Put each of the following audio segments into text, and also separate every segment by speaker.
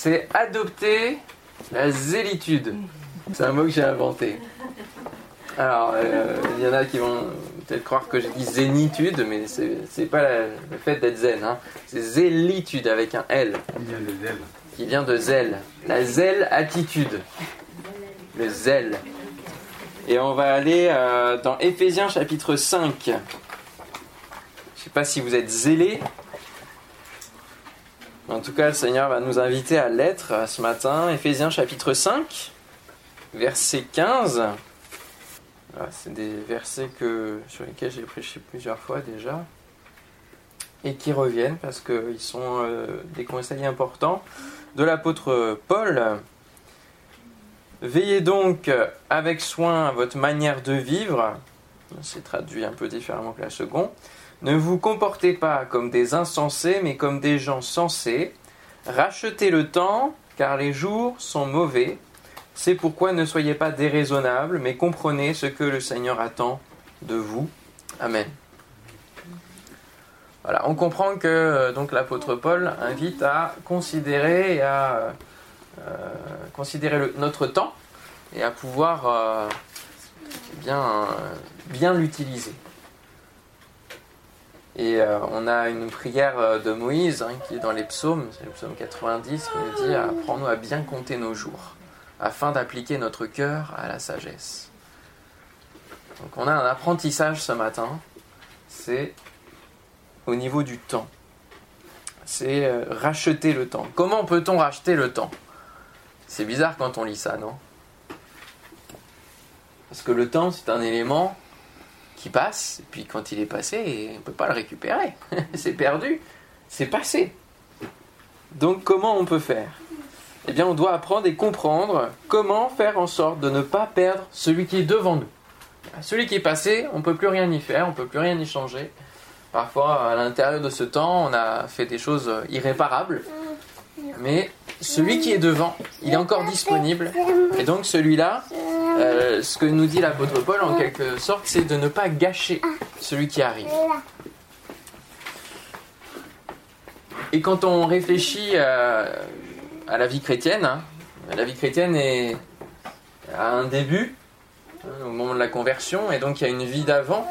Speaker 1: c'est adopter la zélitude. C'est un mot que j'ai inventé. Alors, euh, il y en a qui vont peut-être croire que j'ai dit zénitude, mais c'est pas le fait d'être zen. Hein. C'est zélitude avec un L.
Speaker 2: Qui vient de zèle.
Speaker 1: Qui vient de zèle. La zèle attitude. Le zèle. Et on va aller euh, dans Éphésiens chapitre 5. Je ne sais pas si vous êtes zélés. En tout cas, le Seigneur va nous inviter à l'être ce matin. Éphésiens chapitre 5, verset 15. C'est des versets que, sur lesquels j'ai prêché plusieurs fois déjà et qui reviennent parce qu'ils sont euh, des conseils importants de l'apôtre Paul. Veillez donc avec soin à votre manière de vivre. C'est traduit un peu différemment que la seconde. Ne vous comportez pas comme des insensés, mais comme des gens sensés. Rachetez le temps, car les jours sont mauvais. C'est pourquoi ne soyez pas déraisonnables, mais comprenez ce que le Seigneur attend de vous. Amen. Voilà, on comprend que euh, donc l'apôtre Paul invite à considérer et à euh, considérer notre temps et à pouvoir euh, bien, bien l'utiliser. Et on a une prière de Moïse hein, qui est dans les psaumes, c'est le psaume 90, qui nous dit Apprends-nous à bien compter nos jours, afin d'appliquer notre cœur à la sagesse. Donc on a un apprentissage ce matin, c'est au niveau du temps. C'est euh, racheter le temps. Comment peut-on racheter le temps? C'est bizarre quand on lit ça, non? Parce que le temps, c'est un élément qui passe, et puis quand il est passé, on ne peut pas le récupérer. c'est perdu, c'est passé. Donc comment on peut faire? Eh bien, on doit apprendre et comprendre comment faire en sorte de ne pas perdre celui qui est devant nous. Celui qui est passé, on ne peut plus rien y faire, on ne peut plus rien y changer. Parfois, à l'intérieur de ce temps, on a fait des choses irréparables. Mais celui qui est devant, il est encore disponible. Et donc celui-là, euh, ce que nous dit l'apôtre Paul en quelque sorte, c'est de ne pas gâcher celui qui arrive. Et quand on réfléchit à, la vie chrétienne, hein, la vie chrétienne est à un début, hein, au moment de la conversion, et donc il y a une vie d'avant,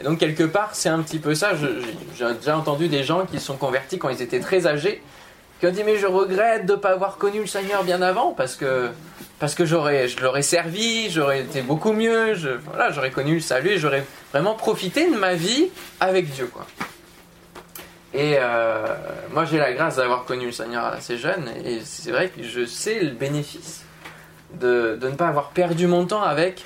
Speaker 1: et donc quelque part, c'est un petit peu ça. J'ai déjà entendu des gens qui sont convertis quand ils étaient très âgés, qui ont dit mais je regrette de ne pas avoir connu le Seigneur bien avant parce que parce que j'aurais je l'aurais servi, j'aurais été beaucoup mieux, voilà, j'aurais connu le salut, j'aurais vraiment profité de ma vie avec Dieu quoi. Et euh, moi j'ai la grâce d'avoir connu le Seigneur assez jeune et c'est vrai que je sais le bénéfice de, de ne pas avoir perdu mon temps avec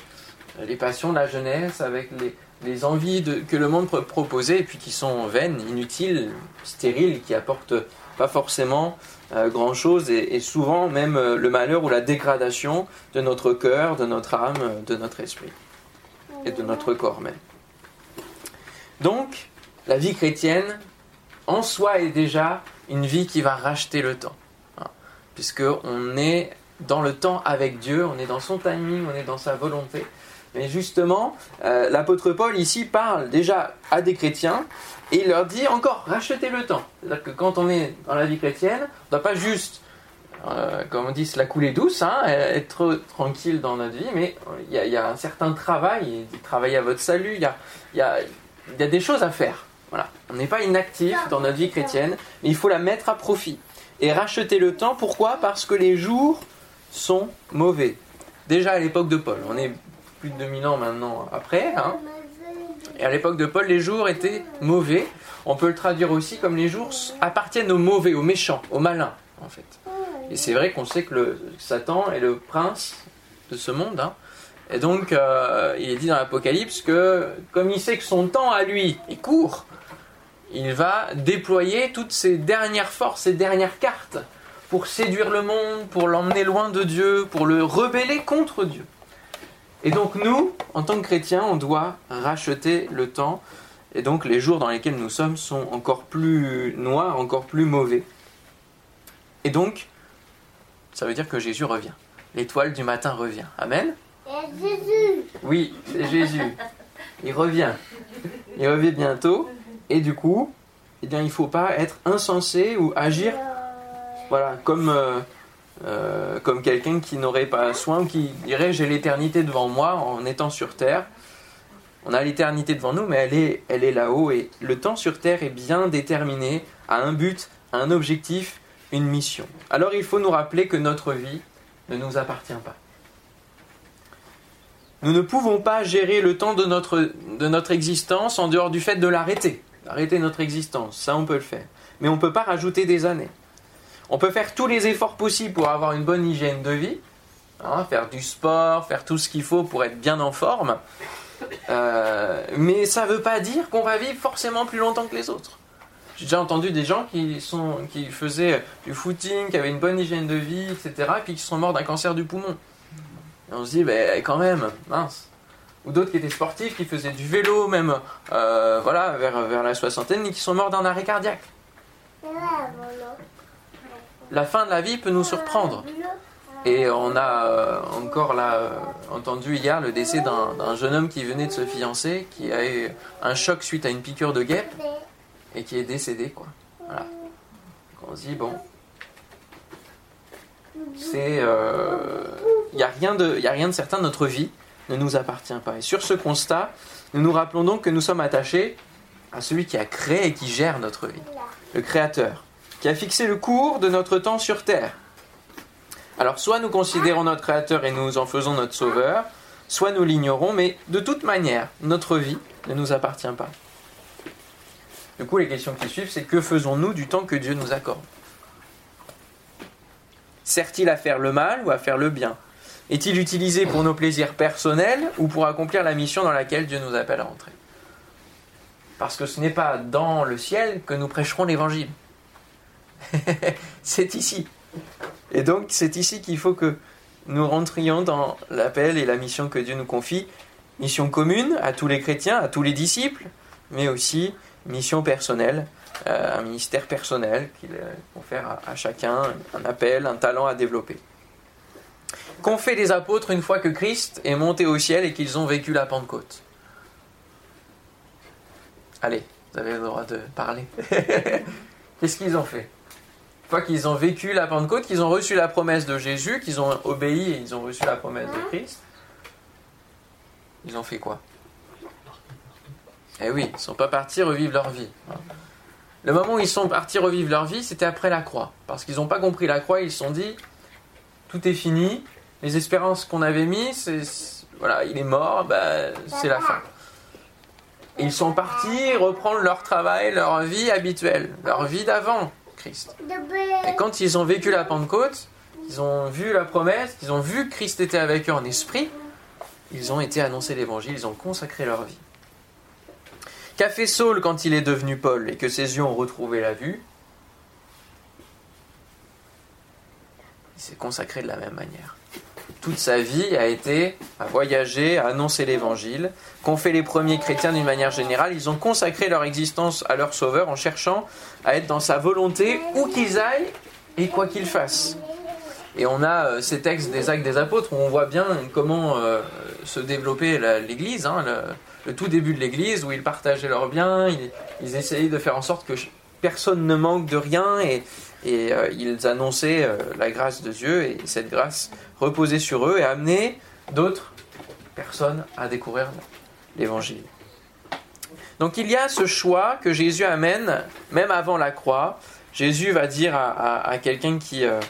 Speaker 1: les passions de la jeunesse, avec les, les envies que le monde peut proposer et puis qui sont vaines, inutiles, stériles, qui apportent pas forcément euh, grand chose et, souvent même euh, le malheur ou la dégradation de notre cœur, de notre âme, de notre esprit et de notre corps même. Donc, la vie chrétienne en soi est déjà une vie qui va racheter le temps, hein, puisque on est dans le temps avec Dieu, on est dans son timing, on est dans sa volonté. Mais justement, euh, l'apôtre Paul ici parle déjà à des chrétiens et il leur dit encore, rachetez le temps. C'est-à-dire que quand on est dans la vie chrétienne, on ne doit pas juste, euh, comme on dit, se la couler douce, hein, être tranquille dans notre vie, mais il y, a un certain travail, travailler à votre salut, il y a, des choses à faire. On n'est pas inactif dans notre vie chrétienne, mais il faut la mettre à profit. Et racheter le temps, pourquoi? Parce que les jours sont mauvais. Déjà à l'époque de Paul, on est plus de 2000 ans maintenant après. Hein. Et à l'époque de Paul, les jours étaient mauvais. On peut le traduire aussi comme les jours appartiennent aux mauvais, aux méchants, aux malins, en fait. Et c'est vrai qu'on sait que Satan est le prince de ce monde. Hein. Et donc, euh, il est dit dans l'Apocalypse que, comme il sait que son temps à lui est court, il va déployer toutes ses dernières forces, ses dernières cartes pour séduire le monde, pour l'emmener loin de Dieu, pour le rebeller contre Dieu. Et donc nous, en tant que chrétiens, on doit racheter le temps. Et donc les jours dans lesquels nous sommes sont encore plus noirs, encore plus mauvais. Et donc, ça veut dire que Jésus revient. L'étoile du matin revient. Amen
Speaker 3: Jésus
Speaker 1: Oui, c'est Jésus. Il revient. Il revient bientôt. Et du coup, eh bien, il ne faut pas être insensé ou agir voilà, comme, euh, euh, comme quelqu'un qui n'aurait pas soin, qui dirait j'ai l'éternité devant moi en étant sur terre. On a l'éternité devant nous, mais elle est, elle est là-haut et le temps sur terre est bien déterminé à un but, à un objectif, une mission. Alors il faut nous rappeler que notre vie ne nous appartient pas. Nous ne pouvons pas gérer le temps de notre, de notre existence en dehors du fait de l'arrêter. Arrêter notre existence, ça on peut le faire. Mais on ne peut pas rajouter des années. On peut faire tous les efforts possibles pour avoir une bonne hygiène de vie, hein, faire du sport, faire tout ce qu'il faut pour être bien en forme. Euh, mais ça ne veut pas dire qu'on va vivre forcément plus longtemps que les autres. J'ai déjà entendu des gens qui, faisaient du footing, qui avaient une bonne hygiène de vie, etc., et puis qui sont morts d'un cancer du poumon. Et on se dit, ben, quand même, mince. Ou d'autres qui étaient sportifs, qui faisaient du vélo, même euh, voilà, vers, vers la soixantaine, et qui sont morts d'un arrêt cardiaque. La fin de la vie peut nous surprendre. Et on a euh, encore là euh, entendu hier le décès d'un jeune homme qui venait de se fiancer, qui a eu un choc suite à une piqûre de guêpe et qui est décédé. Voilà. on se dit, bon, c'est. Il n'y a, rien de, a rien de certain, notre vie ne nous appartient pas. Et sur ce constat, nous nous rappelons donc que nous sommes attachés à celui qui a créé et qui gère notre vie, le Créateur, qui a fixé le cours de notre temps sur Terre. Alors soit nous considérons notre Créateur et nous en faisons notre Sauveur, soit nous l'ignorons, mais de toute manière, notre vie ne nous appartient pas. Du coup, les questions qui suivent, c'est que faisons-nous du temps que Dieu nous accorde? Sert-il à faire le mal ou à faire le bien? Est-il utilisé pour nos plaisirs personnels ou pour accomplir la mission dans laquelle Dieu nous appelle à entrer Parce que ce n'est pas dans le ciel que nous prêcherons l'évangile. c'est ici. Et donc c'est ici qu'il faut que nous rentrions dans l'appel et la mission que Dieu nous confie. Mission commune à tous les chrétiens, à tous les disciples, mais aussi mission personnelle euh, un ministère personnel qu'il confère à, à, chacun, un appel, un talent à développer. Qu'ont fait les apôtres une fois que Christ est monté au ciel et qu'ils ont vécu la Pentecôte? Allez, vous avez le droit de parler. Qu'est-ce qu'ils ont fait? Qu'ils ont vécu la Pentecôte, qu'ils ont reçu la promesse de Jésus, qu'ils ont obéi et ils ont reçu la promesse de Christ, ils ont fait quoi? Eh oui, ils ne sont pas partis revivre leur vie. Le moment où ils sont partis revivre leur vie, c'était après la croix. Parce qu'ils n'ont pas compris la croix, ils se sont dit tout est fini, les espérances qu'on avait mises, voilà, il est mort, bah, c'est la fin. Ils sont partis reprendre leur travail, leur vie habituelle, leur vie d'avant Christ. Et quand ils ont vécu la Pentecôte, ils ont vu la promesse, ils ont vu que Christ était avec eux en esprit, ils ont été annoncer l'évangile, ils ont consacré leur vie. Qu'a fait Saul quand il est devenu Paul et que ses yeux ont retrouvé la vue? Il s'est consacré de la même manière. Toute sa vie a été à voyager, à annoncer l'évangile. Qu'ont fait les premiers chrétiens d'une manière générale Ils ont consacré leur existence à leur sauveur en cherchant à être dans sa volonté où qu'ils aillent et quoi qu'ils fassent. Et on a euh, ces textes des actes des apôtres où on voit bien comment euh, se développer l'Église. Hein, le tout début de l'Église où ils partageaient leurs biens, ils, essayaient de faire en sorte que personne ne manque de rien et, euh, ils annonçaient euh, la grâce de Dieu et cette grâce reposait sur eux et amenait d'autres personnes à découvrir l'Évangile. Donc il y a ce choix que Jésus amène même avant la croix. Jésus va dire à, quelqu'un qui, euh,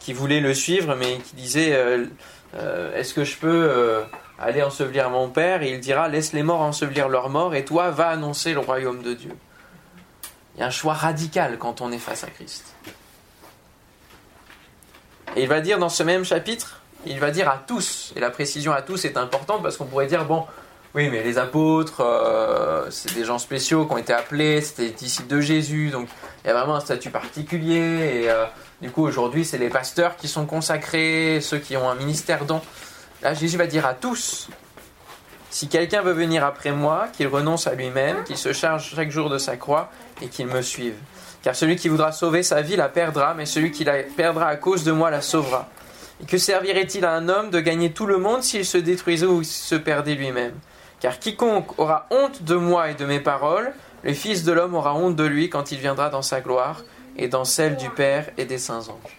Speaker 1: qui voulait le suivre mais qui disait est-ce que je peux aller ensevelir mon père, et il dira Laisse les morts ensevelir leurs morts, et toi, va annoncer le royaume de Dieu. Il y a un choix radical quand on est face à Christ. Et il va dire dans ce même chapitre, il va dire à tous, et la précision à tous est importante parce qu'on pourrait dire bon, oui, mais les apôtres, euh, c'est des gens spéciaux qui ont été appelés, c'était les disciples de Jésus, donc il y a vraiment un statut particulier, et euh, du coup aujourd'hui c'est les pasteurs qui sont consacrés, ceux qui ont un ministère don. Là, Jésus va dire à tous, si quelqu'un veut venir après moi, qu'il renonce à lui-même, qu'il se charge chaque jour de sa croix et qu'il me suive. Car celui qui voudra sauver sa vie la perdra, mais celui qui la perdra à cause de moi la sauvera. Et que servirait-il à un homme de gagner tout le monde s'il se détruisait ou se perdait lui-même? Car quiconque aura honte de moi et de mes paroles, le Fils de l'homme aura honte de lui quand il viendra dans sa gloire et dans celle du Père et des saints anges.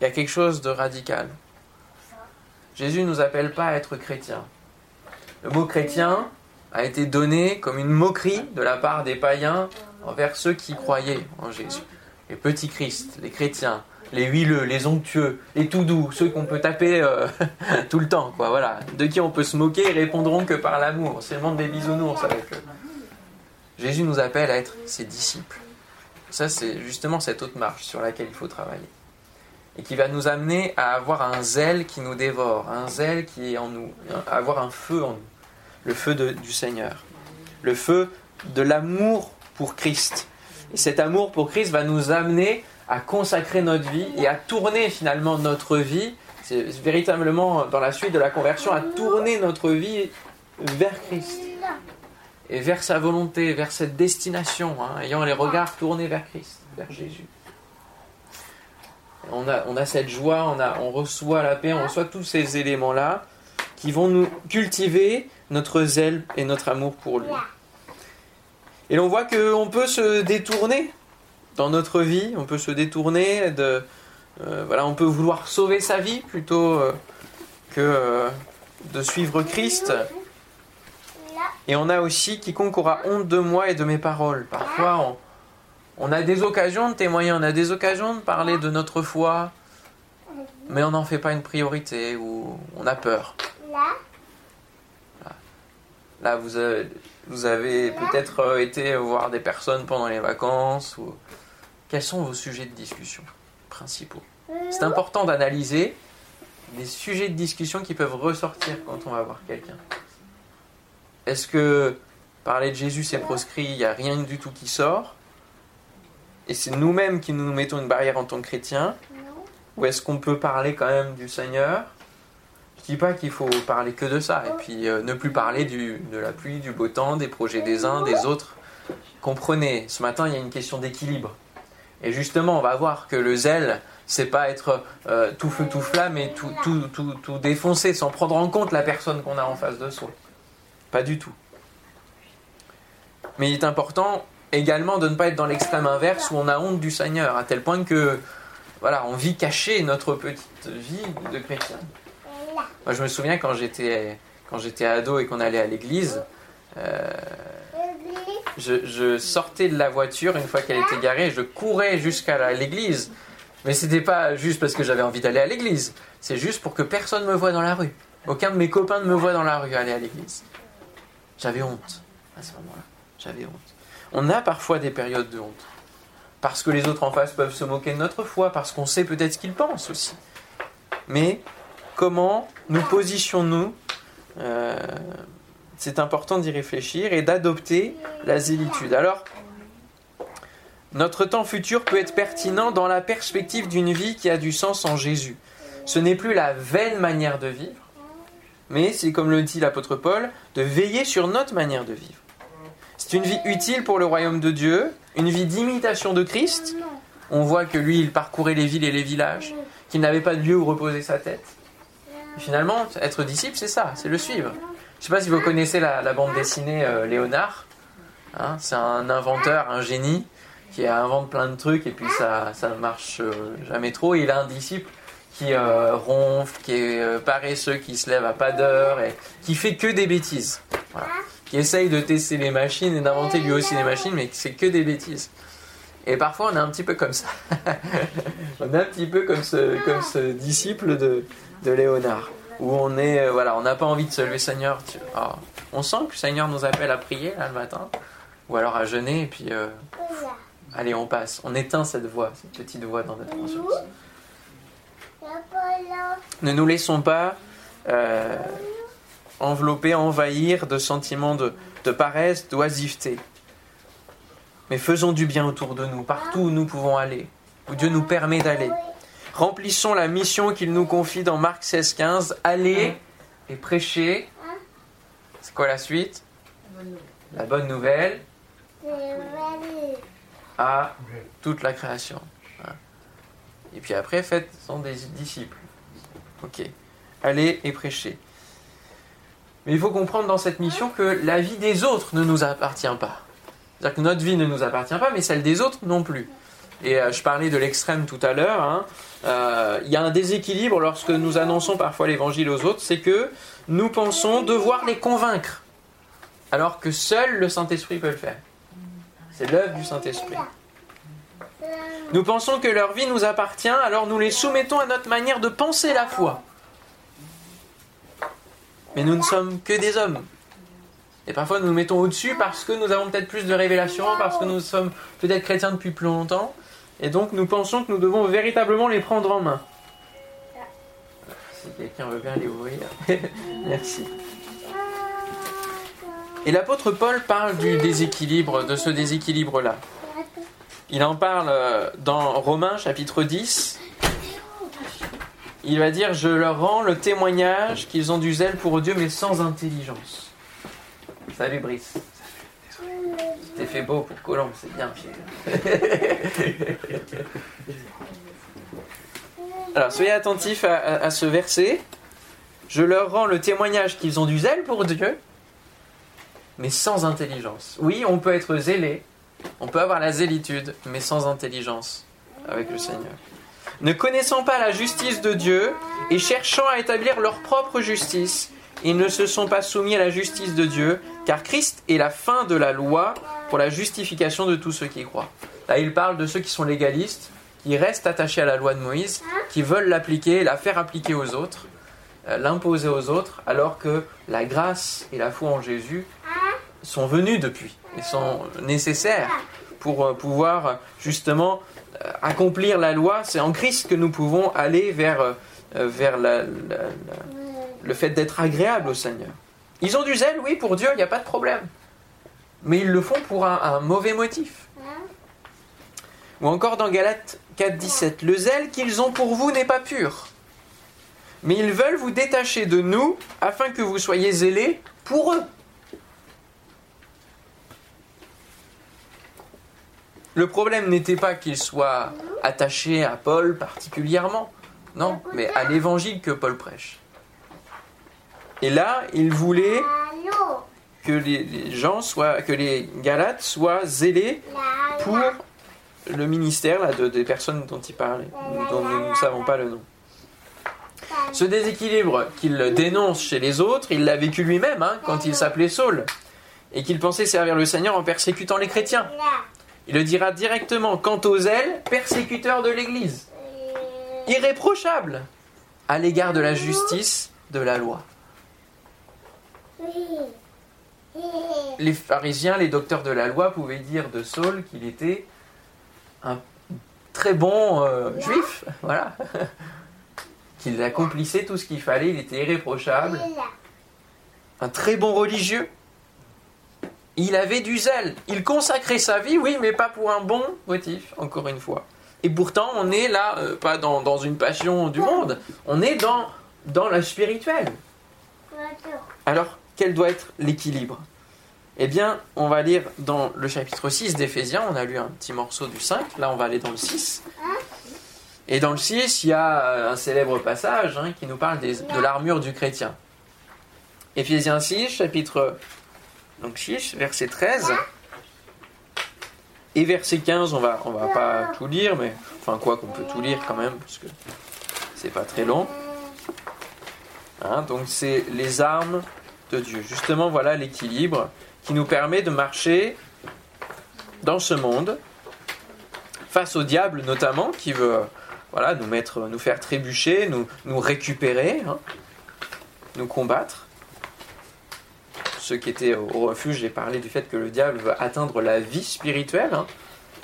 Speaker 1: Il y a quelque chose de radical. Jésus ne nous appelle pas à être chrétiens. Le mot chrétien a été donné comme une moquerie de la part des païens envers ceux qui croyaient en Jésus. Les petits Christ, les chrétiens, les huileux, les onctueux, les tout doux, ceux qu'on peut taper euh, tout le temps, quoi, voilà. De qui on peut se moquer, ils répondront que par l'amour. C'est le monde des bisounours avec eux. Jésus nous appelle à être ses disciples. Ça, c'est justement cette autre marche sur laquelle il faut travailler. Et qui va nous amener à avoir un zèle qui nous dévore, un zèle qui est en nous, à avoir un feu en nous, le feu du Seigneur, le feu de l'amour pour Christ. Et cet amour pour Christ va nous amener à consacrer notre vie et à tourner finalement notre vie, c'est véritablement dans la suite de la conversion, à tourner notre vie vers Christ et vers sa volonté, vers cette destination, hein, ayant les regards tournés vers Christ, vers Jésus. On a, on a cette joie, on, a, on reçoit la paix, on reçoit tous ces éléments-là qui vont nous cultiver notre zèle et notre amour pour lui. Et l'on voit qu'on peut se détourner dans notre vie, on peut se détourner de... Euh, voilà, on peut vouloir sauver sa vie plutôt euh, que euh, de suivre Christ. Et on a aussi quiconque aura honte de moi et de mes paroles. Parfois, on, a des occasions de témoigner, on a des occasions de parler de notre foi, mais on n'en fait pas une priorité ou on a peur. Là, vous avez, vous avez peut-être été voir des personnes pendant les vacances ou quels sont vos sujets de discussion principaux? C'est important d'analyser les sujets de discussion qui peuvent ressortir quand on va voir quelqu'un. Est-ce que parler de Jésus c'est proscrit, il n'y a rien du tout qui sort? Et c'est nous-mêmes qui nous mettons une barrière en tant que chrétiens Ou est-ce qu'on peut parler quand même du Seigneur? Je ne dis pas qu'il faut parler que de ça, et puis euh, ne plus parler du, de la pluie, du beau temps, des projets des uns, des autres. Comprenez, ce matin il y a une question d'équilibre. Et justement, on va voir que le zèle, c'est pas être euh, tout feu, tout flamme et tout, tout, tout, tout défoncer sans prendre en compte la personne qu'on a en face de soi. Pas du tout. Mais il est important également de ne pas être dans l'extrême inverse où on a honte du Seigneur, à tel point que voilà, on vit caché notre petite vie de chrétien. Moi, je me souviens quand j'étais quand j'étais ado et qu'on allait à l'église, euh, je, sortais de la voiture une fois qu'elle était garée, je courais jusqu'à l'église. Mais c'était pas juste parce que j'avais envie d'aller à l'église, c'est juste pour que personne me voie dans la rue. Aucun de mes copains ne me voit dans la rue aller à l'église. J'avais honte à ce moment-là. J'avais honte. On a parfois des périodes de honte. Parce que les autres en face peuvent se moquer de notre foi, parce qu'on sait peut-être ce qu'ils pensent aussi. Mais comment nous positionnons-nous euh, c'est important d'y réfléchir et d'adopter la zélitude. Alors, notre temps futur peut être pertinent dans la perspective d'une vie qui a du sens en Jésus. Ce n'est plus la vaine manière de vivre, mais c'est comme le dit l'apôtre Paul, de veiller sur notre manière de vivre. C'est une vie utile pour le royaume de Dieu, une vie d'imitation de Christ. On voit que lui, il parcourait les villes et les villages, qu'il n'avait pas de lieu où reposer sa tête. finalement, être disciple, c'est ça, c'est le suivre. Je ne sais pas si vous connaissez la, bande dessinée euh, Léonard. Hein, c'est un inventeur, un génie qui invente plein de trucs et puis ça ça marche euh, jamais trop. il a un disciple qui euh, ronfle, qui est paresseux, qui se lève à pas d'heure et qui fait que des bêtises. Qui essaye de tester les machines et d'inventer lui aussi des machines, mais fait que des bêtises. Et parfois on est un petit peu comme ça. on est un petit peu comme ce, comme ce disciple de, de Léonard où on est, euh, voilà, on n'a pas envie de se lever, Seigneur. Ah, on sent que le Seigneur nous appelle à prier là le matin, ou alors à jeûner, et puis euh, allez, on passe. On éteint cette voix, cette petite voix dans notre conscience. Ne nous laissons pas euh, envelopper, envahir de sentiments de, paresse, d'oisiveté. Mais faisons du bien autour de nous, partout où nous pouvons aller, où Dieu nous permet d'aller. Remplissons la mission qu'il nous confie dans Marc 16, 15. Allez et prêchez. C'est quoi la suite? La bonne nouvelle à toute la création. Et puis après, faites sont des disciples. Ok. Allez et prêchez. Mais il faut comprendre dans cette mission que la vie des autres ne nous appartient pas. C'est-à-dire que notre vie ne nous appartient pas, mais celle des autres non plus. Et euh, je parlais de l'extrême tout à l'heure. hein. Euh, Il y a un déséquilibre lorsque nous annonçons parfois l'évangile aux autres, c'est que nous pensons devoir les convaincre, alors que seul le Saint-Esprit peut le faire. C'est l'œuvre du Saint-Esprit. Nous pensons que leur vie nous appartient, alors nous les soumettons à notre manière de penser la foi. Mais nous ne sommes que des hommes. Et parfois nous nous mettons au-dessus parce que nous avons peut-être plus de révélations, parce que nous sommes peut-être chrétiens depuis plus longtemps. Et donc nous pensons que nous devons véritablement les prendre en main. Si quelqu'un veut bien les ouvrir. Merci. Et l'apôtre Paul parle du déséquilibre, de ce déséquilibre-là. Il en parle euh, dans Romains chapitre 10. Il va dire Je leur rends le témoignage qu'ils ont du zèle pour Dieu, mais sans intelligence. Salut Brice. T'es fait beau pour Colombe, c'est bien. Alors soyez attentifs à, à- à ce verset. Je leur rends le témoignage qu'ils ont du zèle pour Dieu, mais sans intelligence. Oui, on peut être zélé, on peut avoir la zélitude, mais sans intelligence avec le Seigneur. Ne connaissant pas la justice de Dieu et cherchant à établir leur propre justice, ils ne se sont pas soumis à la justice de Dieu, car Christ est la fin de la loi pour la justification de tous ceux qui croient. Là, il parle de ceux qui sont légalistes, qui restent attachés à la loi de Moïse, qui veulent l'appliquer, la faire appliquer aux autres, euh, l'imposer aux autres, alors que la grâce et la foi en Jésus sont venues depuis et sont nécessaires pour euh, pouvoir justement accomplir la loi. C'est en Christ que nous pouvons aller vers, euh, euh, le fait d'être agréable au Seigneur. Ils ont du zèle, oui, pour Dieu, il n'y a pas de problème. Mais ils le font pour un, un mauvais motif. Ou encore dans Galates 4, 17, le zèle qu'ils ont pour vous n'est pas pur. Mais ils veulent vous détacher de nous afin que vous soyez zélés pour eux. Le problème n'était pas qu'ils soient attachés à Paul particulièrement, non, mais à l'évangile que Paul prêche. Et là, il voulait que les, les gens soient, que les Galates soient zélés pour le ministère là, de- des personnes dont il parlait, dont nous ne savons pas le nom. Ce déséquilibre qu'il dénonce chez les autres, il l'a vécu lui-même hein, quand il s'appelait Saul et qu'il pensait servir le Seigneur en persécutant les chrétiens. Il le dira directement quant aux ailes, persécuteur de l'Église, irréprochable à l'égard de la justice de la loi. Les pharisiens, les docteurs de la loi pouvaient dire de Saul qu'il était un très bon euh, juif, voilà, qu'il accomplissait tout ce qu'il fallait, il était irréprochable, un très bon religieux. Il avait du zèle, il consacrait sa vie, oui, mais pas pour un bon motif, encore une fois. Et pourtant, on est là, euh, pas dans, dans une passion du monde, on est dans, dans la spirituelle. Alors, quel doit être l'équilibre? Eh bien, on va lire dans le chapitre 6 d'Éphésiens, on a lu un petit morceau du 5, là on va aller dans le 6. Et dans le 6, il y a euh, un célèbre passage hein, qui nous parle des- de l'armure du chrétien. Éphésiens 6, chapitre donc 6, verset 13. Et verset 15, on va, on va pas tout lire, mais enfin quoi qu'on peut tout lire quand même, parce que c'est pas très long. Hein, donc c'est les armes de Dieu. Justement, voilà l'équilibre qui nous permet de marcher dans ce monde face au diable notamment qui veut voilà, nous, mettre, nous faire trébucher, nous, nous récupérer, hein, nous combattre. Ceux qui étaient au refuge, j'ai parlé du fait que le diable veut atteindre la vie spirituelle. hein.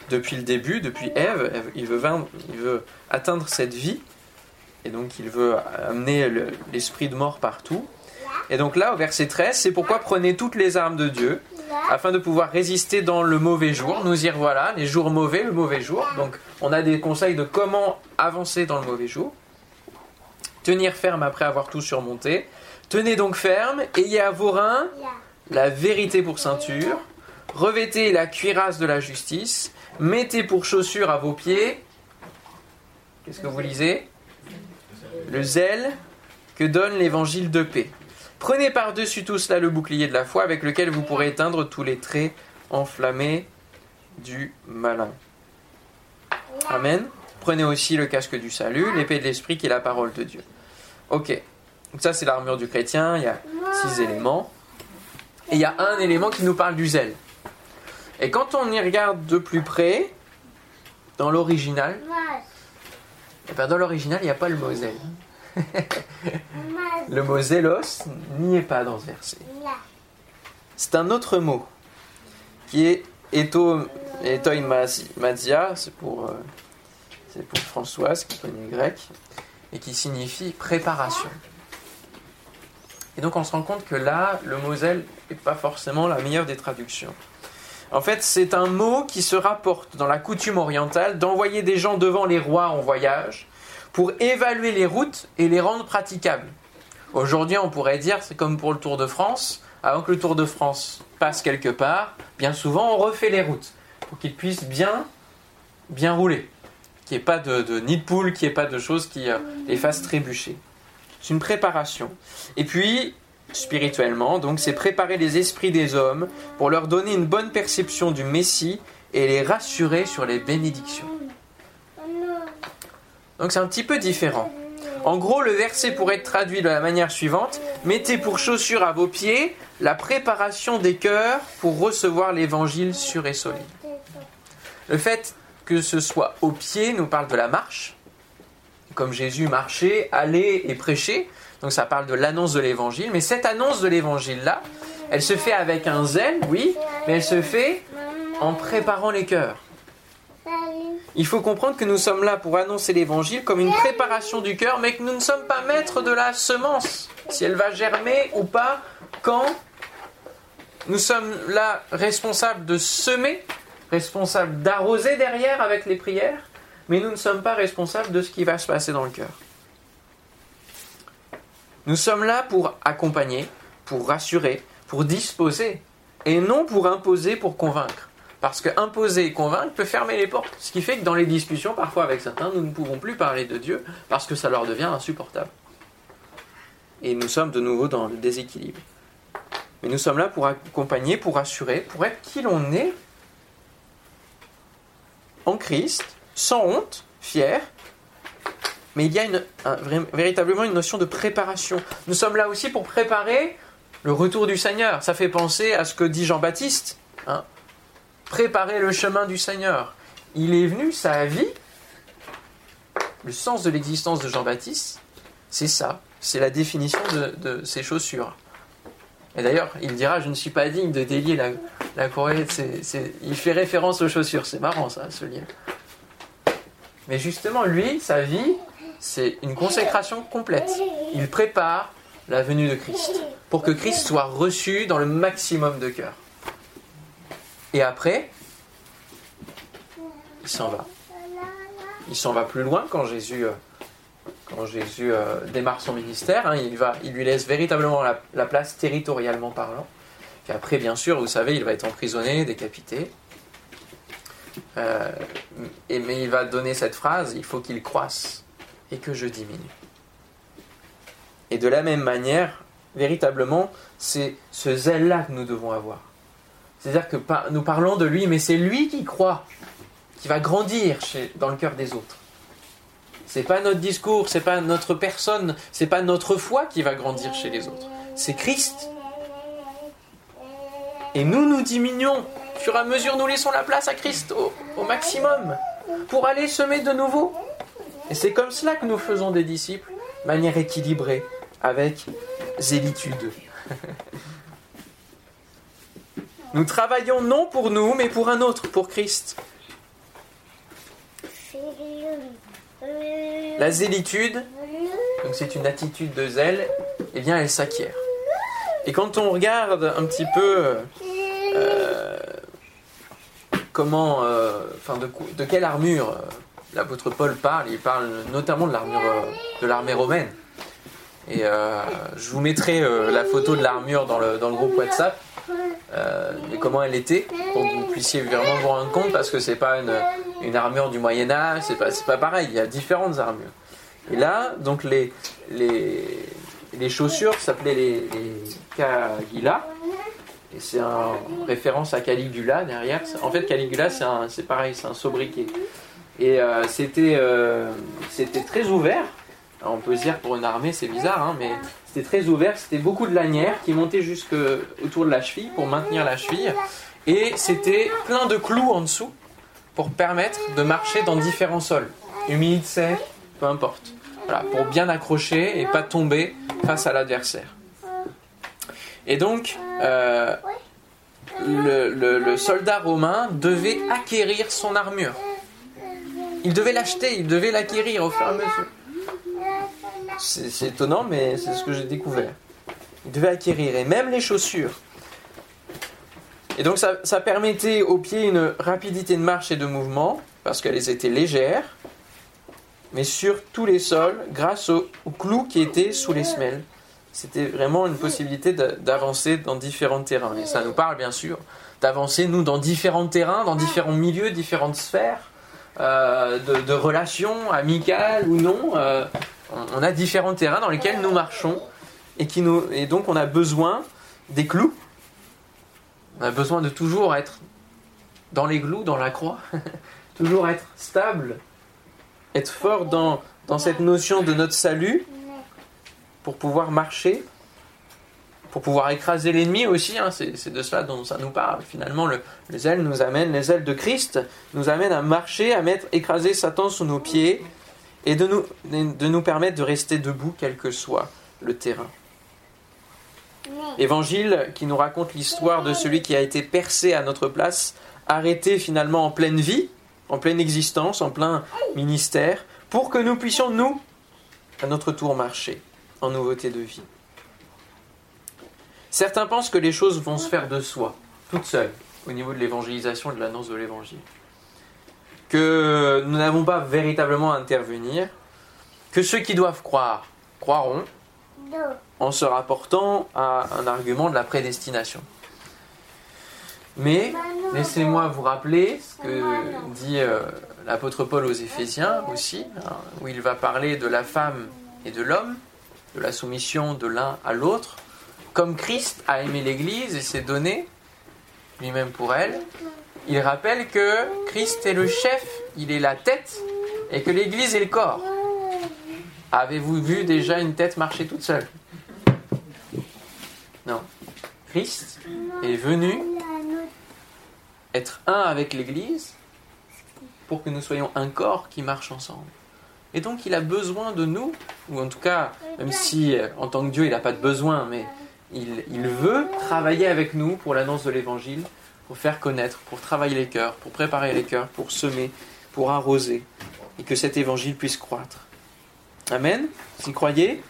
Speaker 1: Depuis le début, depuis Ève, il veut, vaincre- il veut atteindre cette vie. Et donc il veut amener le- l'esprit de mort partout. Et donc là, au verset 13, c'est pourquoi prenez toutes les armes de Dieu afin de pouvoir résister dans le mauvais jour. Nous y revoilà, les jours mauvais, le mauvais jour. Donc on a des conseils de comment avancer dans le mauvais jour. Tenir ferme après avoir tout surmonté. Tenez donc ferme, ayez à vos reins la vérité pour ceinture, revêtez la cuirasse de la justice, mettez pour chaussure à vos pieds. Qu'est-ce que vous lisez? Le zèle que donne l'évangile de paix. Prenez par-dessus tout cela le bouclier de la foi avec lequel vous pourrez éteindre tous les traits enflammée du malin. Amen. Prenez aussi le casque du salut, l'épée de l'esprit qui est la parole de Dieu. Ok. Donc ça c'est l'armure du chrétien, il y a six éléments. Et il y a un élément qui nous parle du zèle. Et quand on y regarde de plus près, dans l'original, eh ben dans l'original, il n'y a pas le mot zèle. le mot zélos n'y est pas dans ce verset. C'est un autre mot qui est eto, mazia, c'est pour, euh, c'est pour Françoise qui connaît le grec, et qui signifie préparation. Et donc on se rend compte que là, le mot zèle n'est pas forcément la meilleure des traductions. En fait, c'est un mot qui se rapporte dans la coutume orientale d'envoyer des gens devant les rois en voyage pour évaluer les routes et les rendre praticables. Aujourd'hui, on pourrait dire, c'est comme pour le Tour de France, avant que le Tour de France passe quelque part, bien souvent on refait les routes pour qu'il puisse bien, bien rouler. Qu'il n'y ait pas de, nid de poule, qu'il n'y ait pas de choses qui euh, les fassent trébucher. C'est une préparation. Et puis, spirituellement, donc, c'est préparer les esprits des hommes pour leur donner une bonne perception du Messie et les rassurer sur les bénédictions. Donc c'est un petit peu différent. En gros, le verset pourrait être traduit de la manière suivante Mettez pour chaussure à vos pieds la préparation des cœurs pour recevoir l'évangile sûr et solide. Le fait que ce soit aux pieds nous parle de la marche, comme Jésus marchait, allait et prêchait. Donc ça parle de l'annonce de l'évangile. Mais cette annonce de l'évangile-là, elle se fait avec un zèle, oui, mais elle se fait en préparant les cœurs. Il faut comprendre que nous sommes là pour annoncer l'évangile comme une préparation du cœur, mais que nous ne sommes pas maîtres de la semence, si elle va germer ou pas, quand nous sommes là responsables de semer, responsables d'arroser derrière avec les prières, mais nous ne sommes pas responsables de ce qui va se passer dans le cœur. Nous sommes là pour accompagner, pour rassurer, pour disposer, et non pour imposer, pour convaincre. Parce que imposer et convaincre peut fermer les portes. Ce qui fait que dans les discussions, parfois avec certains, nous ne pouvons plus parler de Dieu parce que ça leur devient insupportable. Et nous sommes de nouveau dans le déséquilibre. Mais nous sommes là pour accompagner, pour assurer, pour être qui l'on est en Christ, sans honte, fier. Mais il y a véritablement une notion de préparation. Nous sommes là aussi pour préparer le retour du Seigneur. Ça fait penser à ce que dit Jean-Baptiste. Hein préparer le chemin du Seigneur. Il est venu, sa vie, le sens de l'existence de Jean-Baptiste, c'est ça, c'est la définition de, ses chaussures. Et d'ailleurs, il dira Je ne suis pas digne de délier la, la Il fait référence aux chaussures, c'est marrant ça, ce lien. Mais justement, lui, sa vie, c'est une consécration complète. Il prépare la venue de Christ pour que Christ soit reçu dans le maximum de cœur. Et après, il s'en va. Il s'en va plus loin quand Jésus, euh, euh, démarre son ministère. Hein, il, lui laisse véritablement la, place territorialement parlant. Puis après, bien sûr, vous savez, il va être emprisonné, décapité. Euh, et, mais il va donner cette phrase il faut qu'il croisse et que je diminue. Et de la même manière, véritablement, c'est ce zèle-là que nous devons avoir. C'est-à-dire que nous parlons de lui, mais c'est lui qui croit, qui va grandir dans le cœur des autres. C'est pas notre discours, c'est pas notre personne, c'est pas notre foi qui va grandir chez les autres. C'est Christ. Et nous nous diminuons. Au fur et à mesure, nous laissons la place à Christ au, maximum pour aller semer de nouveau. Et c'est comme cela que nous faisons des disciples, de manière équilibrée, avec zélitude. Nous travaillons non pour nous, mais pour un autre, pour Christ. La zélitude, donc c'est une attitude de zèle, eh bien elle s'acquiert. Et quand on regarde un petit peu euh, comment, euh, enfin de, quelle armure euh, l'apôtre Paul parle, il parle notamment de l'armure de l'armée romaine. Et je vous mettrai la photo de l'armure dans le, dans le groupe WhatsApp. Euh, comment elle était, pour que vous puissiez vraiment vous rendre compte, parce que c'est pas une, une, armure du Moyen Âge, c'est pas, pas pareil, il y a différentes armures. Et là, donc les, les, les chaussures s'appelaient les, les kagila, Et c'est en référence à Caligula derrière. En fait, Caligula, c'est pareil, c'est un sobriquet. Et euh, euh, c'était très ouvert. on peut se dire pour une armée, c'est bizarre, hein, mais c'était très ouvert. C'était beaucoup de lanières qui montaient jusque autour de la cheville pour maintenir la cheville. Et c'était plein de clous en dessous pour permettre de marcher dans différents sols. Humide, sec, peu importe. Voilà, pour bien accrocher et pas tomber face à l'adversaire. Et donc, euh, le, soldat romain devait acquérir son armure. Il devait l'acheter, il devait l'acquérir au fur et à mesure. C'est étonnant, mais c'est ce que j'ai découvert. Il devait acquérir, et même les chaussures. Et donc ça, permettait aux pieds une rapidité de marche et de mouvement, parce qu'elles étaient légères, mais sur tous les sols, grâce aux clous qui étaient sous les semelles c'était vraiment une possibilité d'avancer dans différents terrains. Et ça nous parle bien sûr d'avancer, nous, dans différents terrains, dans différents milieux, différentes sphères euh, de, relations amicales ou non. Euh, on, a différents terrains dans lesquels nous marchons et, qui nous, et donc on a besoin des clous. On a besoin de toujours être dans les clous, dans la croix, toujours être stable, être fort dans, dans cette notion de notre salut pour pouvoir marcher, pour pouvoir écraser l'ennemi aussi. Hein, c'est de cela dont ça nous parle. Finalement, les ailes nous amènent, les ailes de Christ nous amènent à marcher, à mettre, écraser Satan sous nos pieds et de nous, de nous permettre de rester debout quel que soit le terrain. Évangile qui nous raconte l'histoire de celui qui a été percé à notre place, arrêté finalement en pleine vie, en pleine existence, en plein ministère, pour que nous puissions, nous, à notre tour, marcher en nouveauté de vie. Certains pensent que les choses vont se faire de soi, toutes seules, au niveau de l'évangélisation et de l'annonce de l'évangile. Que nous n'avons pas véritablement à intervenir, que ceux qui doivent croire croiront, en se rapportant à un argument de la prédestination. Mais laissez-moi vous rappeler ce que dit euh, l'apôtre Paul aux Éphésiens aussi, hein, où il va parler de la femme et de l'homme, de la soumission de l'un à l'autre, comme Christ a aimé l'Église et s'est donné lui-même pour elle, il rappelle que Christ est le chef, il est la tête, et que l'Église est le corps. Avez-vous vu déjà une tête marcher toute seule? Non. Christ est venu être un avec l'Église pour que nous soyons un corps qui marche ensemble. Et donc il a besoin de nous, ou en tout cas, même si euh, en tant que Dieu il n'a pas de besoin, mais il, veut travailler avec nous pour l'annonce de l'Évangile, pour faire connaître, pour travailler les cœurs, pour préparer les cœurs, pour semer, pour arroser, et que cet Évangile puisse croître. Amen Vous y croyez?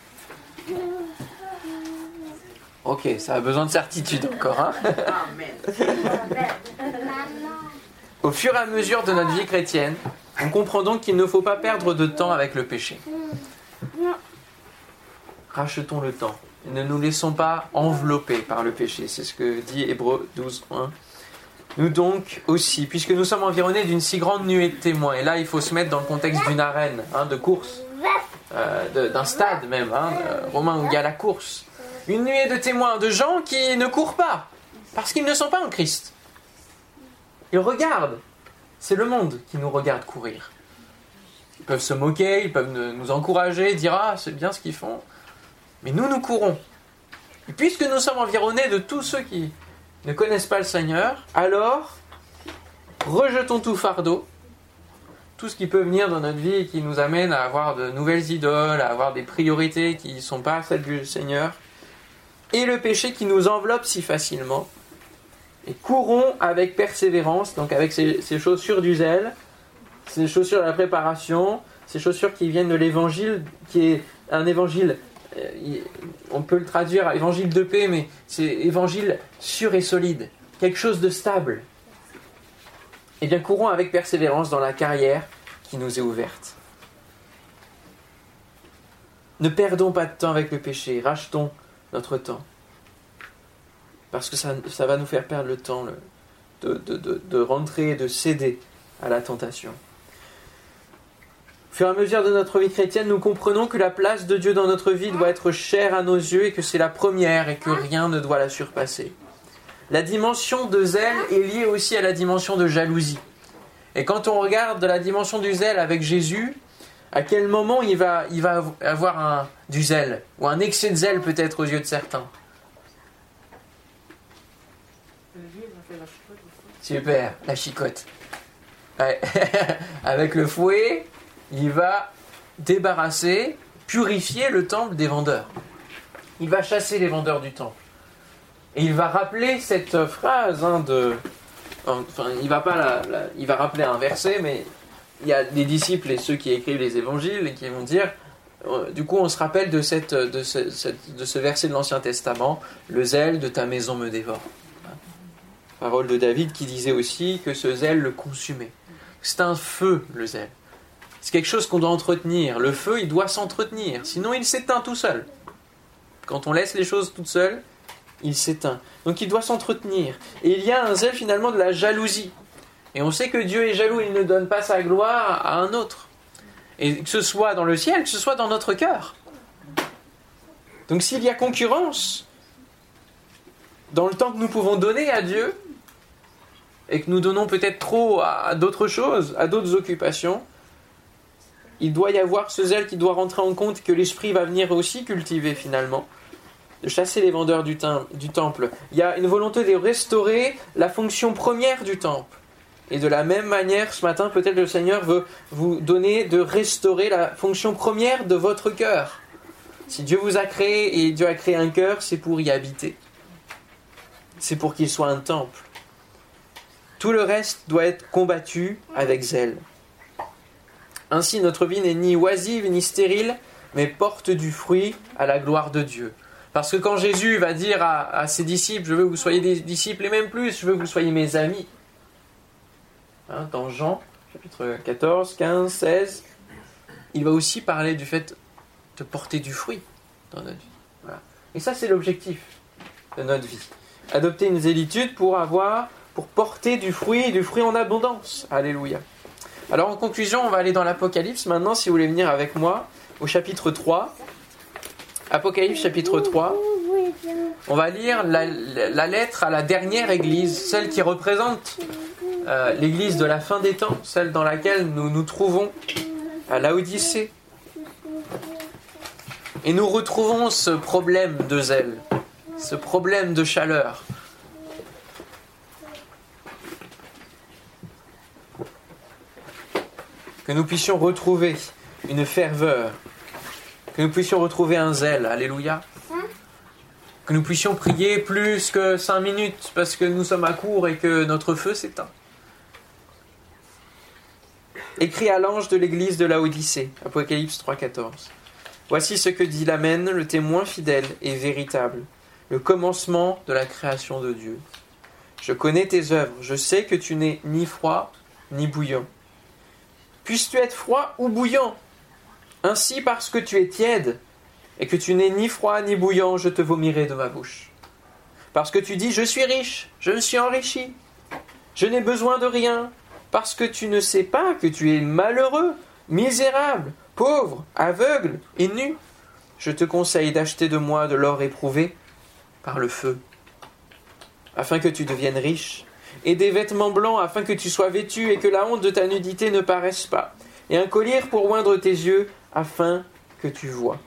Speaker 1: Ok, ça a besoin de certitude encore. Hein Au fur et à mesure de notre vie chrétienne, on comprend donc qu'il ne faut pas perdre de temps avec le péché. Rachetons le temps. Ne nous laissons pas envelopper par le péché. C'est ce que dit Hébreu 12, Nous donc aussi, puisque nous sommes environnés d'une si grande nuée de témoins, et là il faut se mettre dans le contexte d'une arène, hein, de course, euh, d'un stade même, hein, romain où il y a la course. Une nuée de témoins, de gens qui ne courent pas, parce qu'ils ne sont pas en Christ. Ils regardent, c'est le monde qui nous regarde courir. Ils peuvent se moquer, ils peuvent nous encourager, dire Ah, c'est bien ce qu'ils font. Mais nous, nous courons. Et puisque nous sommes environnés de tous ceux qui ne connaissent pas le Seigneur, alors rejetons tout fardeau, tout ce qui peut venir dans notre vie et qui nous amène à avoir de nouvelles idoles, à avoir des priorités qui ne sont pas celles du Seigneur, et le péché qui nous enveloppe si facilement, et courons avec persévérance, donc avec ces, chaussures du zèle, ces chaussures de la préparation, ces chaussures qui viennent de l'évangile, qui est un évangile, euh, on peut le traduire à évangile de paix, mais c'est évangile sûr et solide, quelque chose de stable. Eh bien, courons avec persévérance dans la carrière qui nous est ouverte. Ne perdons pas de temps avec le péché, rachetons notre temps parce que ça, va nous faire perdre le temps de, rentrer, de céder à la tentation. Au fur et à mesure de notre vie chrétienne, nous comprenons que la place de Dieu dans notre vie doit être chère à nos yeux et que c'est la première et que rien ne doit la surpasser. la dimension de zèle est liée aussi à la dimension de jalousie. Et quand on regarde la dimension du zèle avec Jésus, à quel moment il va, il avoir du zèle, ou un excès de zèle peut-être aux yeux de certains? Super, la chicote. avec le fouet, il va débarrasser, purifier le temple des vendeurs. Il va chasser les vendeurs du temple. Et il va rappeler cette phrase hein, il va rappeler un verset, mais il y a des disciples et ceux qui écrivent les évangiles et qui vont dire. Euh, du coup, on se rappelle de ce verset de l'Ancien Testament Le zèle de ta maison me dévore. Parole de David qui disait aussi que ce zèle le consumait. C'est un feu, le zèle. C'est quelque chose qu'on doit entretenir. Le feu, il doit s'entretenir, sinon il s'éteint tout seul. Quand on laisse les choses toutes seules, il s'éteint. Donc il doit s'entretenir. Et il y a un zèle finalement de la jalousie. Et on sait que Dieu est jaloux, il ne donne pas sa gloire à un autre. Et que ce soit dans le ciel, que ce soit dans notre cœur. Donc s'il y a concurrence, dans le temps que nous pouvons donner à Dieu, et que nous donnons peut-être trop à d'autres choses, à d'autres occupations, il doit y avoir ce zèle qui doit rentrer en compte que l'esprit va venir aussi cultiver finalement, de chasser les vendeurs du, temple. Il y a une volonté de restaurer la fonction première du temple. Et de la même manière, ce matin, peut-être le Seigneur veut vous donner de restaurer la fonction première de votre cœur. Si Dieu vous a créé et Dieu a créé un cœur, c'est pour y habiter. C'est pour qu'il soit un temple. Tout le reste doit être combattu avec zèle. Ainsi, notre vie n'est ni oisive ni stérile, mais porte du fruit à la gloire de Dieu. Parce que quand Jésus va dire à, ses disciples, je veux que vous soyez des disciples et même plus, je veux que vous soyez mes amis, hein, dans Jean chapitre 14, 15, 16, il va aussi parler du fait de porter du fruit dans notre vie. Et ça, c'est l'objectif de notre vie. Adopter une zélitude pour avoir pour porter du fruit du fruit en abondance. Alléluia. Alors en conclusion, on va aller dans l'Apocalypse maintenant, si vous voulez venir avec moi, au chapitre 3. Apocalypse chapitre 3. On va lire la, lettre à la dernière église, celle qui représente euh, l'église de la fin des temps, celle dans laquelle nous nous trouvons à l'Odyssée. Et nous retrouvons ce problème de zèle, ce problème de chaleur, que nous puissions retrouver une ferveur, que nous puissions retrouver un zèle, alléluia, que nous puissions prier plus que cinq minutes parce que nous sommes à court et que notre feu s'éteint. Écrit à l'ange de l'église de la Odyssée, Apocalypse 3.14. Voici ce que dit l'Amen, le témoin fidèle et véritable, le commencement de la création de Dieu. Je connais tes œuvres, je sais que tu n'es ni froid ni bouillant. Puisses-tu être froid ou bouillant Ainsi, parce que tu es tiède et que tu n'es ni froid ni bouillant, je te vomirai de ma bouche. Parce que tu dis Je suis riche, je me suis enrichi, je n'ai besoin de rien, parce que tu ne sais pas que tu es malheureux, misérable, pauvre, aveugle et nu. Je te conseille d'acheter de moi de l'or éprouvé par le feu, afin que tu deviennes riche et des vêtements blancs afin que tu sois vêtu et que la honte de ta nudité ne paraisse pas, et un collier pour oindre tes yeux afin que tu vois.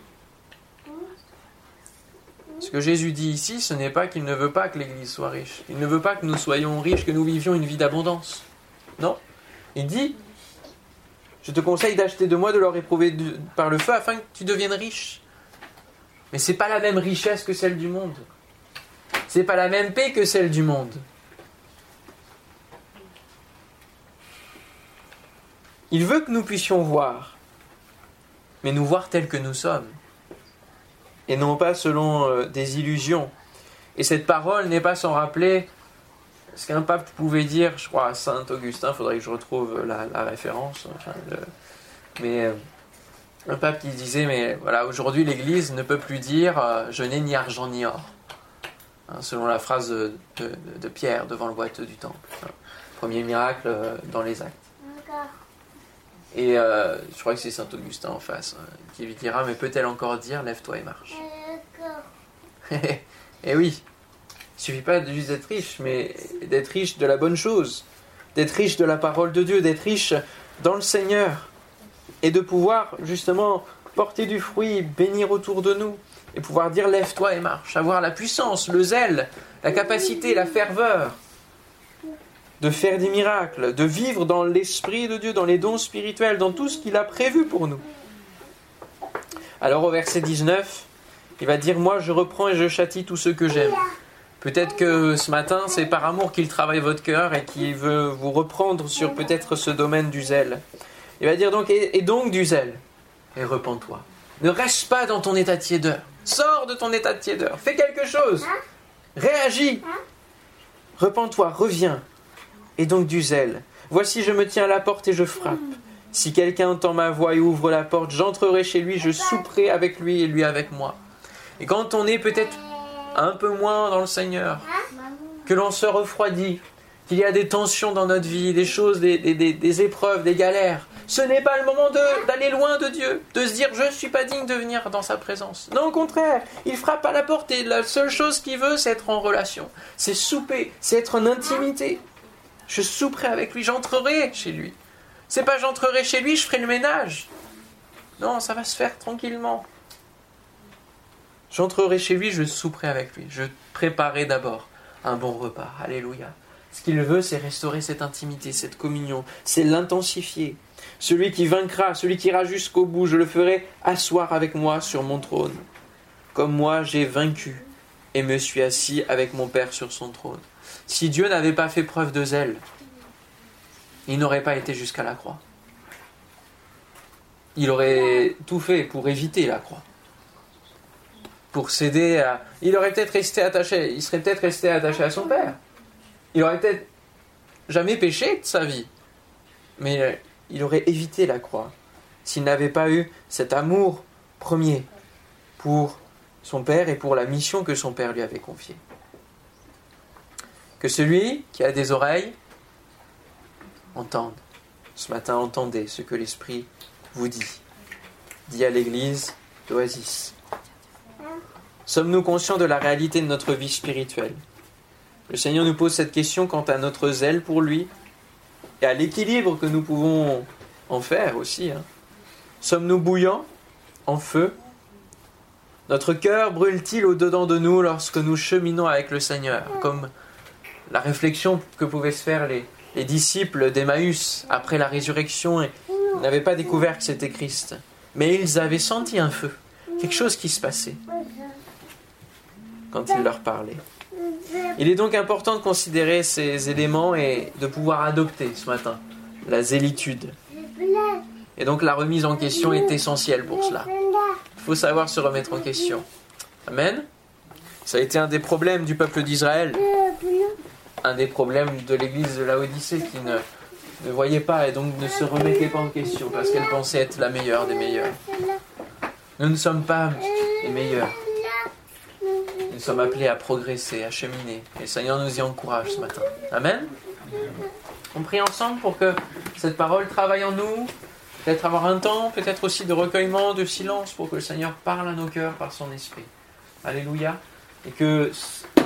Speaker 1: Ce que Jésus dit ici, ce n'est pas qu'il ne veut pas que l'Église soit riche. Il ne veut pas que nous soyons riches, que nous vivions une vie d'abondance. Non. Il dit, je te conseille d'acheter de moi de l'or éprouvé par le feu afin que tu deviennes riche. Mais ce n'est pas la même richesse que celle du monde. Ce n'est pas la même paix que celle du monde. Il veut que nous puissions voir, mais nous voir tels que nous sommes, et non pas selon euh, des illusions. Et cette parole n'est pas sans rappeler ce qu'un pape pouvait dire, je crois, à Saint Augustin, il faudrait que je retrouve la, référence, mais euh, un pape qui disait, mais voilà, aujourd'hui l'Église ne peut plus dire euh, je n'ai ni argent ni or, hein, selon la phrase de, de, Pierre devant le boiteux du temple. Premier miracle dans les actes. Et euh, je crois que c'est Saint Augustin en face hein, qui lui dira Mais peut-elle encore dire Lève-toi et marche Et eh oui, Il suffit pas juste d'être riche, mais d'être riche de la bonne chose, d'être riche de la parole de Dieu, d'être riche dans le Seigneur, et de pouvoir justement porter du fruit, bénir autour de nous, et pouvoir dire lève-toi et marche, avoir la puissance, le zèle, la capacité, la ferveur de faire des miracles, de vivre dans l'Esprit de Dieu, dans les dons spirituels, dans tout ce qu'il a prévu pour nous. Alors au verset 19, il va dire, moi je reprends et je châtie tous ceux que j'aime. Peut-être que ce matin, c'est par amour qu'il travaille votre cœur et qu'il veut vous reprendre sur peut-être ce domaine du zèle. Il va dire donc, et, donc du zèle, et repens-toi. Ne reste pas dans ton état de tiédeur. Sors de ton état de tiédeur. Fais quelque chose. Réagis. Repens-toi, reviens. Et donc du zèle. Voici, je me tiens à la porte et je frappe. Si quelqu'un entend ma voix et ouvre la porte, j'entrerai chez lui, je souperai avec lui et lui avec moi. Et quand on est peut-être un peu moins dans le Seigneur, que l'on se refroidit, qu'il y a des tensions dans notre vie, des choses, des, épreuves, des galères, ce n'est pas le moment d'aller loin de Dieu, de se dire je ne suis pas digne de venir dans sa présence. Non, au contraire, il frappe à la porte et la seule chose qu'il veut, c'est être en relation, c'est souper, c'est être en intimité. Je souperai avec lui, j'entrerai chez lui. C'est pas j'entrerai chez lui, je ferai le ménage. Non, ça va se faire tranquillement. J'entrerai chez lui, je souperai avec lui. Je préparerai d'abord un bon repas. Alléluia. Ce qu'il veut, c'est restaurer cette intimité, cette communion, c'est l'intensifier. Celui qui vaincra, celui qui ira jusqu'au bout, je le ferai asseoir avec moi sur mon trône. Comme moi j'ai vaincu et me suis assis avec mon Père sur son trône. Si Dieu n'avait pas fait preuve de zèle, il n'aurait pas été jusqu'à la croix. Il aurait tout fait pour éviter la croix pour céder à. Il aurait peut-être resté attaché, il serait peut-être resté attaché à son père. Il aurait peut-être jamais péché de sa vie. Mais euh, il aurait évité la croix s'il n'avait pas eu cet amour premier pour son père et pour la mission que son père lui avait confiée. Que celui qui a des oreilles entende. Ce matin, entendez ce que l'Esprit vous dit. Dit à l'église d'Oasis. Sommes-nous conscients de la réalité de notre vie spirituelle? Le Seigneur nous pose cette question quant à notre zèle pour lui et à l'équilibre que nous pouvons en faire aussi. Hein. Sommes-nous bouillants, en feu? Notre cœur brûle-t-il au-dedans de nous lorsque nous cheminons avec le Seigneur Comme la réflexion que pouvaient se faire les, les disciples d'Emmaüs après la résurrection, et n'avaient pas découvert que c'était Christ. Mais ils avaient senti un feu, quelque chose qui se passait quand il leur parlait. Il est donc important de considérer ces éléments et de pouvoir adopter ce matin la zélitude. Et donc la remise en question est essentielle pour cela. Il faut savoir se remettre en question. Amen. Ça a été un des problèmes du peuple d'Israël, un des problèmes de l'église de Laodicée qui ne, voyait pas et donc ne se remettait pas en question parce qu'elle pensait être la meilleure des meilleures. Nous ne sommes pas les meilleurs. Nous sommes appelés à progresser, à cheminer. Et le Seigneur nous y encourage ce matin. Amen. On prie ensemble pour que cette parole travaille en nous, peut-être avoir un temps, peut-être aussi de recueillement, de silence, pour que le Seigneur parle à nos cœurs par son esprit. Alléluia. Et que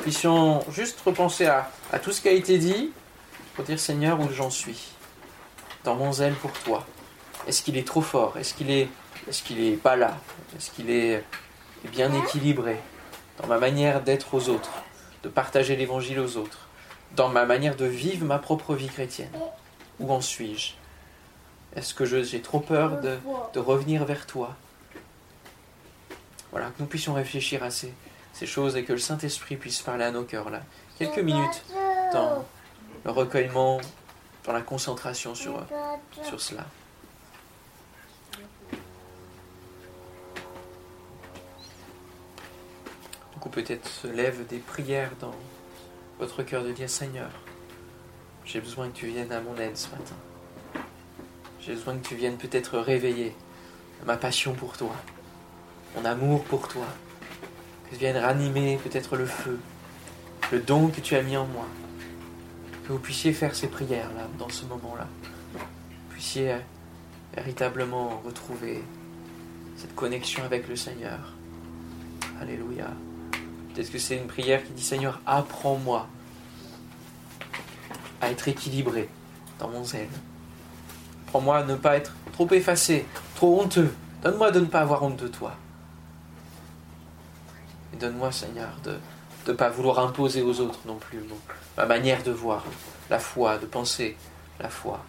Speaker 1: puissions juste repenser à, tout ce qui a été dit, pour dire Seigneur où j'en suis, dans mon zèle pour toi. Est-ce qu'il est trop fort? Est-ce qu'il est, est-ce est pas là? Est-ce qu'il est bien équilibré? Dans ma manière d'être aux autres, de partager l'évangile aux autres, dans ma manière de vivre ma propre vie chrétienne. Où en suis-je? Est-ce que j'ai trop peur de, de, revenir vers toi? Voilà, que nous puissions réfléchir à ces, ces choses et que le Saint-Esprit puisse parler à nos cœurs là. Quelques minutes dans le recueillement, dans la concentration sur, sur cela. ou peut-être se lèvent des prières dans votre cœur de dire Seigneur, j'ai besoin que tu viennes à mon aide ce matin. J'ai besoin que tu viennes peut-être réveiller ma passion pour toi, mon amour pour toi, que tu viennes ranimer peut-être le feu, le don que tu as mis en moi, que vous puissiez faire ces prières-là, dans ce moment-là, puissiez euh, véritablement retrouver cette connexion avec le Seigneur. Alléluia. Peut-être que c'est une prière qui dit Seigneur, apprends-moi à être équilibré dans mon zèle. Apprends-moi à ne pas être trop effacé, trop honteux. Donne-moi de ne pas avoir honte de toi. Donne-moi, Seigneur, de ne pas vouloir imposer aux autres non plus ma manière de voir, la foi, de penser la foi.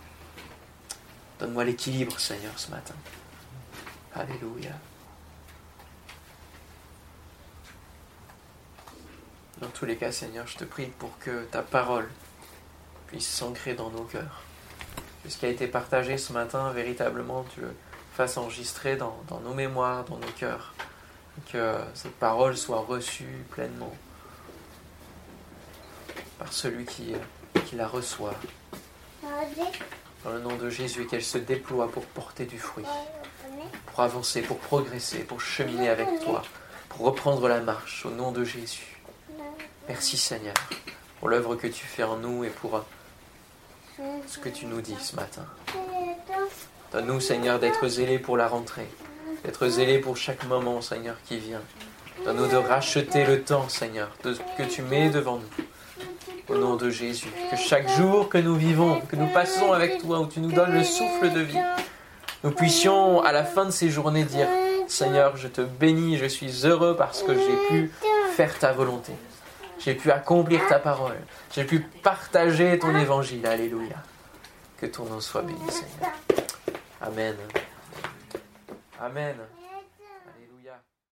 Speaker 1: Donne-moi l'équilibre, Seigneur, ce matin. Alléluia. Dans tous les cas, Seigneur, je te prie pour que ta parole puisse s'ancrer dans nos cœurs. Que ce qui a été partagé ce matin, véritablement, tu le fasses enregistrer dans, nos mémoires, dans nos cœurs. Que cette parole soit reçue pleinement par celui qui, qui la reçoit. Dans le nom de Jésus, et qu'elle se déploie pour porter du fruit, pour avancer, pour progresser, pour cheminer avec toi, pour reprendre la marche au nom de Jésus. Merci Seigneur pour l'œuvre que tu fais en nous et pour ce que tu nous dis ce matin. Donne-nous Seigneur d'être zélés pour la rentrée, d'être zélés pour chaque moment Seigneur qui vient. Donne-nous de racheter le temps Seigneur de, que tu mets devant nous. Au nom de Jésus, que chaque jour que nous vivons, que nous passons avec toi, où tu nous donnes le souffle de vie, nous puissions à la fin de ces journées dire, Seigneur, je te bénis, je suis heureux parce que j'ai pu faire ta volonté. J'ai pu accomplir ta parole. J'ai pu partager ton évangile. Alléluia. Que ton nom soit béni, Seigneur. Amen. Amen.